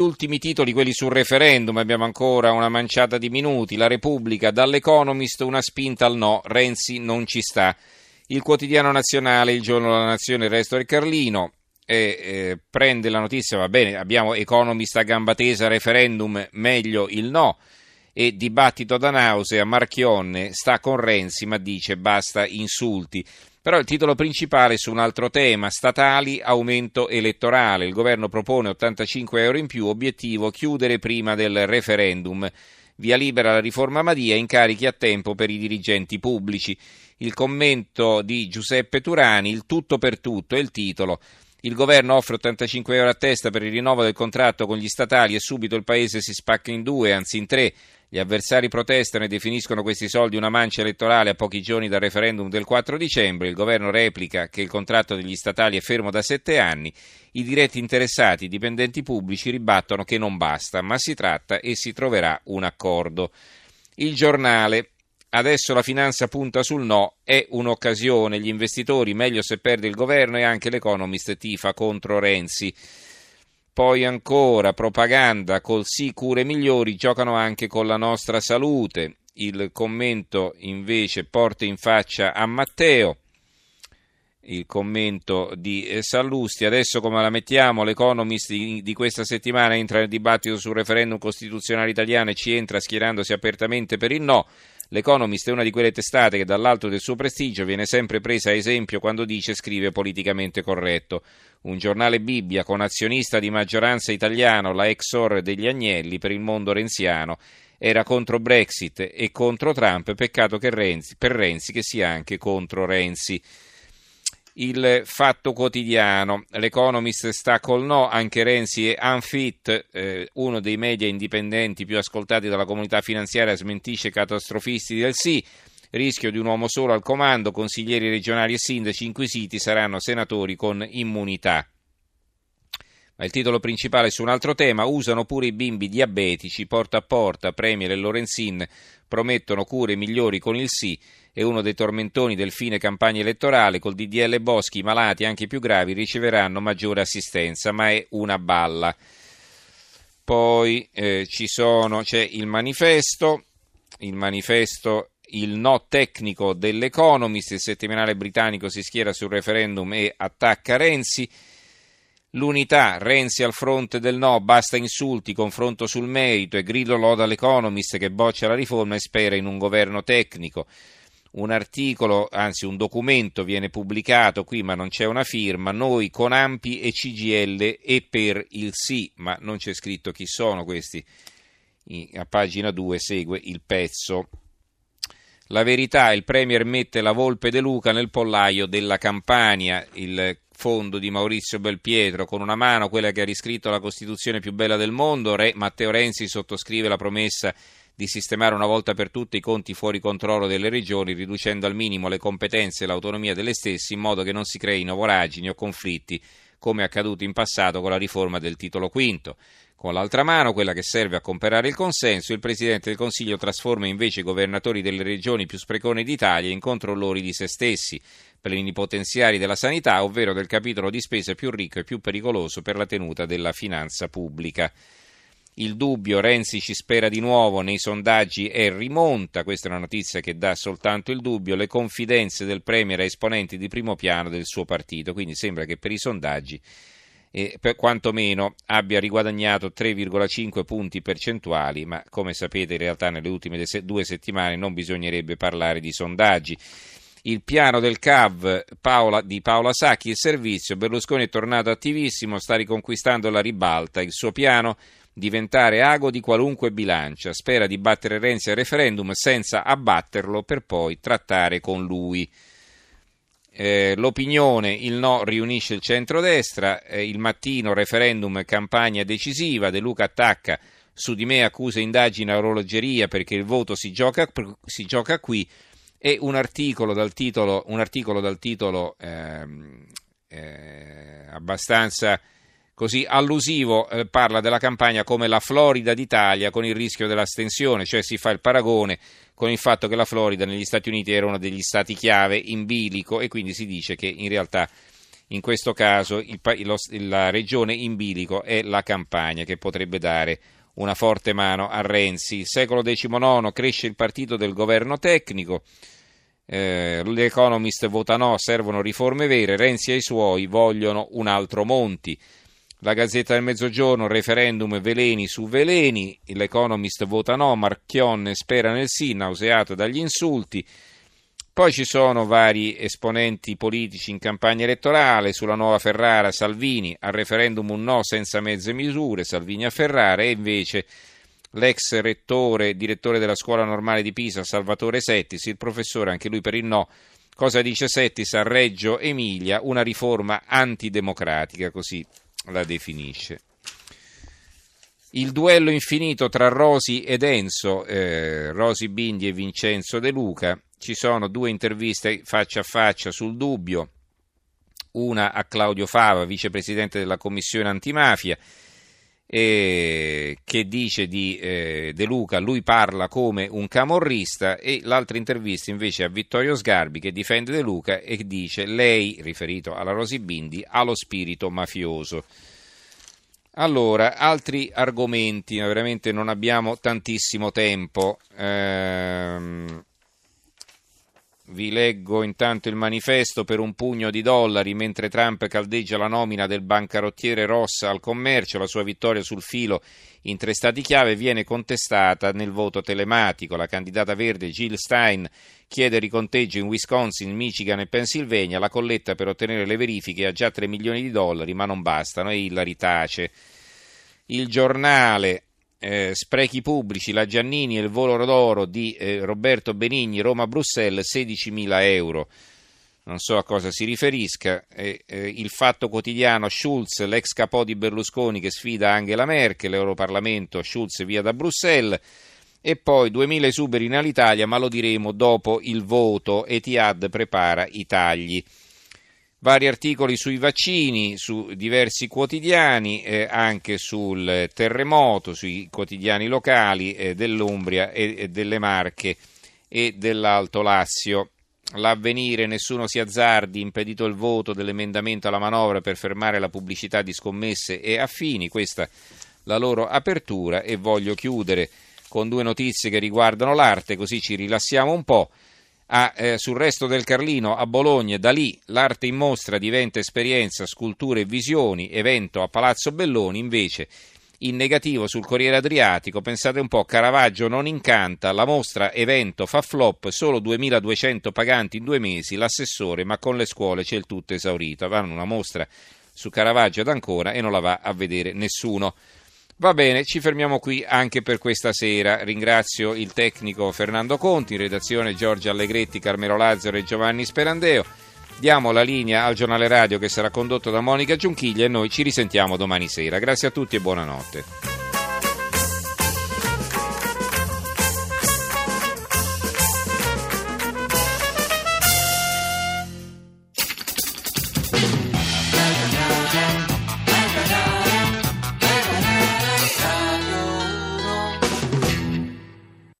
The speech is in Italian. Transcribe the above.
Ultimi titoli, quelli sul referendum, abbiamo ancora una manciata di minuti. La Repubblica, dall'Economist una spinta al no, Renzi non ci sta. Il quotidiano nazionale, il giorno della nazione, il resto del Carlino, e, eh, prende la notizia, va bene, abbiamo Economist a gamba tesa, referendum, meglio il no. E dibattito da nausea, Marchionne sta con Renzi ma dice basta insulti. Però il titolo principale su un altro tema, statali, aumento elettorale. Il governo propone 85 euro in più, obiettivo chiudere prima del referendum. Via libera la riforma Madia, incarichi a tempo per i dirigenti pubblici. Il commento di Giuseppe Turani, il tutto per tutto, è il titolo. Il governo offre 85 euro a testa per il rinnovo del contratto con gli statali e subito il paese si spacca in due, anzi in tre. Gli avversari protestano e definiscono questi soldi una mancia elettorale a pochi giorni dal referendum del 4 dicembre. Il governo replica che il contratto degli statali è fermo da sette anni. I diretti interessati, i dipendenti pubblici, ribattono che non basta, ma si tratta e si troverà un accordo. Il giornale. Adesso la finanza punta sul no, è un'occasione. Gli investitori, meglio se perde il governo e anche l'Economist tifa contro Renzi. Poi ancora propaganda col sì cure migliori giocano anche con la nostra salute. Il commento invece porta in faccia a Matteo. Il commento di eh, Sallusti. Adesso come la mettiamo? L'Economist di questa settimana entra nel dibattito sul referendum costituzionale italiano e ci entra schierandosi apertamente per il no. L'Economist è una di quelle testate che dall'alto del suo prestigio viene sempre presa a esempio quando dice scrive politicamente corretto. Un giornale Bibbia con azionista di maggioranza italiano, la Exor degli Agnelli, per il mondo renziano, era contro Brexit e contro Trump, peccato che Renzi, per Renzi che sia anche contro Renzi il Fatto Quotidiano. L'Economist sta col no, anche Renzi è unfit, eh, uno dei media indipendenti più ascoltati dalla comunità finanziaria, smentisce catastrofisti del sì. Rischio di un uomo solo al comando, consiglieri regionali e sindaci inquisiti saranno senatori con immunità. Ma il titolo principale su un altro tema, usano pure i bimbi diabetici, porta a porta, Premier e Lorenzin promettono cure migliori con il sì e uno dei tormentoni del fine campagna elettorale col DDL Boschi i malati anche più gravi riceveranno maggiore assistenza, ma è una balla. Poi eh, sono, c'è il manifesto, il manifesto il no tecnico dell'Economist, il settimanale britannico si schiera sul referendum e attacca Renzi. L'unità, Renzi al fronte del no, basta insulti, confronto sul merito e Grillo loda l'Economist che boccia la riforma e spera in un governo tecnico. Un articolo, anzi un documento viene pubblicato qui ma non c'è una firma, noi con Ampi e CGL e per il sì, ma non c'è scritto chi sono questi. A pagina 2 segue il pezzo. La verità, il Premier mette la volpe De Luca nel pollaio della Campania, il fondo di Maurizio Belpietro, con una mano quella che ha riscritto la Costituzione più bella del mondo, Re Matteo Renzi sottoscrive la promessa di sistemare una volta per tutte i conti fuori controllo delle regioni, riducendo al minimo le competenze e l'autonomia delle stesse, in modo che non si creino voragini o conflitti, come accaduto in passato con la riforma del titolo V. Con l'altra mano, quella che serve a comprare il consenso, il Presidente del Consiglio trasforma invece i governatori delle regioni più sprecone d'Italia in controllori di se stessi, plenipotenziari della sanità, ovvero del capitolo di spesa più ricco e più pericoloso per la tenuta della finanza pubblica. Il dubbio, Renzi ci spera di nuovo nei sondaggi e rimonta, questa è una notizia che dà soltanto il dubbio, le confidenze del Premier a esponenti di primo piano del suo partito, quindi sembra che per i sondaggi eh, per quantomeno abbia riguadagnato 3,5 punti percentuali, ma come sapete in realtà nelle ultime due settimane non bisognerebbe parlare di sondaggi. Il piano del CAV Paola, di Paola Sacchi, il servizio, Berlusconi è tornato attivissimo, sta riconquistando la ribalta, il suo piano diventare ago di qualunque bilancia, spera di battere Renzi al referendum senza abbatterlo per poi trattare con lui. Eh, l'opinione, il no riunisce il centrodestra, eh, il mattino referendum campagna decisiva, De Luca attacca su di me accusa indagine a orologeria perché il voto si gioca, si gioca qui e un articolo dal titolo, articolo dal titolo ehm, eh, abbastanza così allusivo eh, parla della campagna come la Florida d'Italia con il rischio dell'astensione, cioè si fa il paragone con il fatto che la Florida negli Stati Uniti era uno degli stati chiave in bilico e quindi si dice che in realtà in questo caso il, lo, la regione in bilico è la Campania che potrebbe dare una forte mano a Renzi. Secolo XIX cresce il partito del governo tecnico. Eh, L'Economist vota no, servono riforme vere, Renzi e i suoi vogliono un altro Monti. La Gazzetta del Mezzogiorno, referendum veleni su veleni, l'Economist vota no, Marchionne spera nel sì, nauseato dagli insulti. Poi ci sono vari esponenti politici in campagna elettorale, sulla nuova Ferrara Salvini, al referendum un no senza mezze misure, Salvini a Ferrara e invece l'ex rettore, direttore della scuola normale di Pisa, Salvatore Settis, il professore anche lui per il no. Cosa dice Settis a Reggio Emilia? Una riforma antidemocratica, così la definisce. Il duello infinito tra Rosi ed Enzo, eh, Rosi Bindi e Vincenzo De Luca, ci sono due interviste faccia a faccia sul dubbio, una a Claudio Fava, vicepresidente della commissione antimafia, eh, che dice di eh, De Luca, lui parla come un camorrista e l'altra intervista invece a Vittorio Sgarbi che difende De Luca e dice lei, riferito alla Rosi Bindi, ha lo spirito mafioso. Allora, altri argomenti, veramente non abbiamo tantissimo tempo. Ehm, vi leggo intanto il manifesto per un pugno di dollari mentre Trump caldeggia la nomina del bancarottiere Rossa al commercio. La sua vittoria sul filo in tre stati chiave viene contestata nel voto telematico. La candidata verde Jill Stein chiede riconteggio in Wisconsin, Michigan e Pennsylvania. La colletta per ottenere le verifiche ha già 3 milioni di dollari, ma non bastano e Hillary tace. Il giornale eh, sprechi pubblici, la Giannini e il volo d'oro di eh, Roberto Benigni, Roma-Bruxelles, 16.000 euro. Non so a cosa si riferisca. Eh, il fatto quotidiano Schulz, l'ex capo di Berlusconi che sfida Angela Merkel, l'Europarlamento, Schulz via da Bruxelles. E poi 2.000 esuberi in Alitalia, ma lo diremo dopo il voto. Etihad prepara i tagli vari articoli sui vaccini, su diversi quotidiani, eh, anche sul terremoto, sui quotidiani locali eh, dell'Umbria e, e, delle Marche e dell'Alto Lazio. L'avvenire, nessuno si azzardi, impedito il voto dell'emendamento alla manovra per fermare la pubblicità di scommesse e affini, questa la loro apertura e voglio chiudere con due notizie che riguardano l'arte, così ci rilassiamo un po' a, eh, sul resto del Carlino a Bologna. Da lì l'arte in mostra diventa esperienza, sculture e visioni, evento a Palazzo Belloni. Invece in negativo sul Corriere Adriatico, pensate un po', Caravaggio non incanta, la mostra evento fa flop, solo 2200 paganti in due mesi, l'assessore, ma con le scuole c'è il tutto esaurito. Vanno una mostra su Caravaggio ad ancora e non la va a vedere nessuno. Va bene, ci fermiamo qui anche per questa sera. Ringrazio il tecnico Fernando Conti, in redazione Giorgio Allegretti, Carmelo Lazzaro e Giovanni Sperandeo. Diamo la linea al giornale radio che sarà condotto da Monica Giunchiglia e noi ci risentiamo domani sera. Grazie a tutti e buonanotte.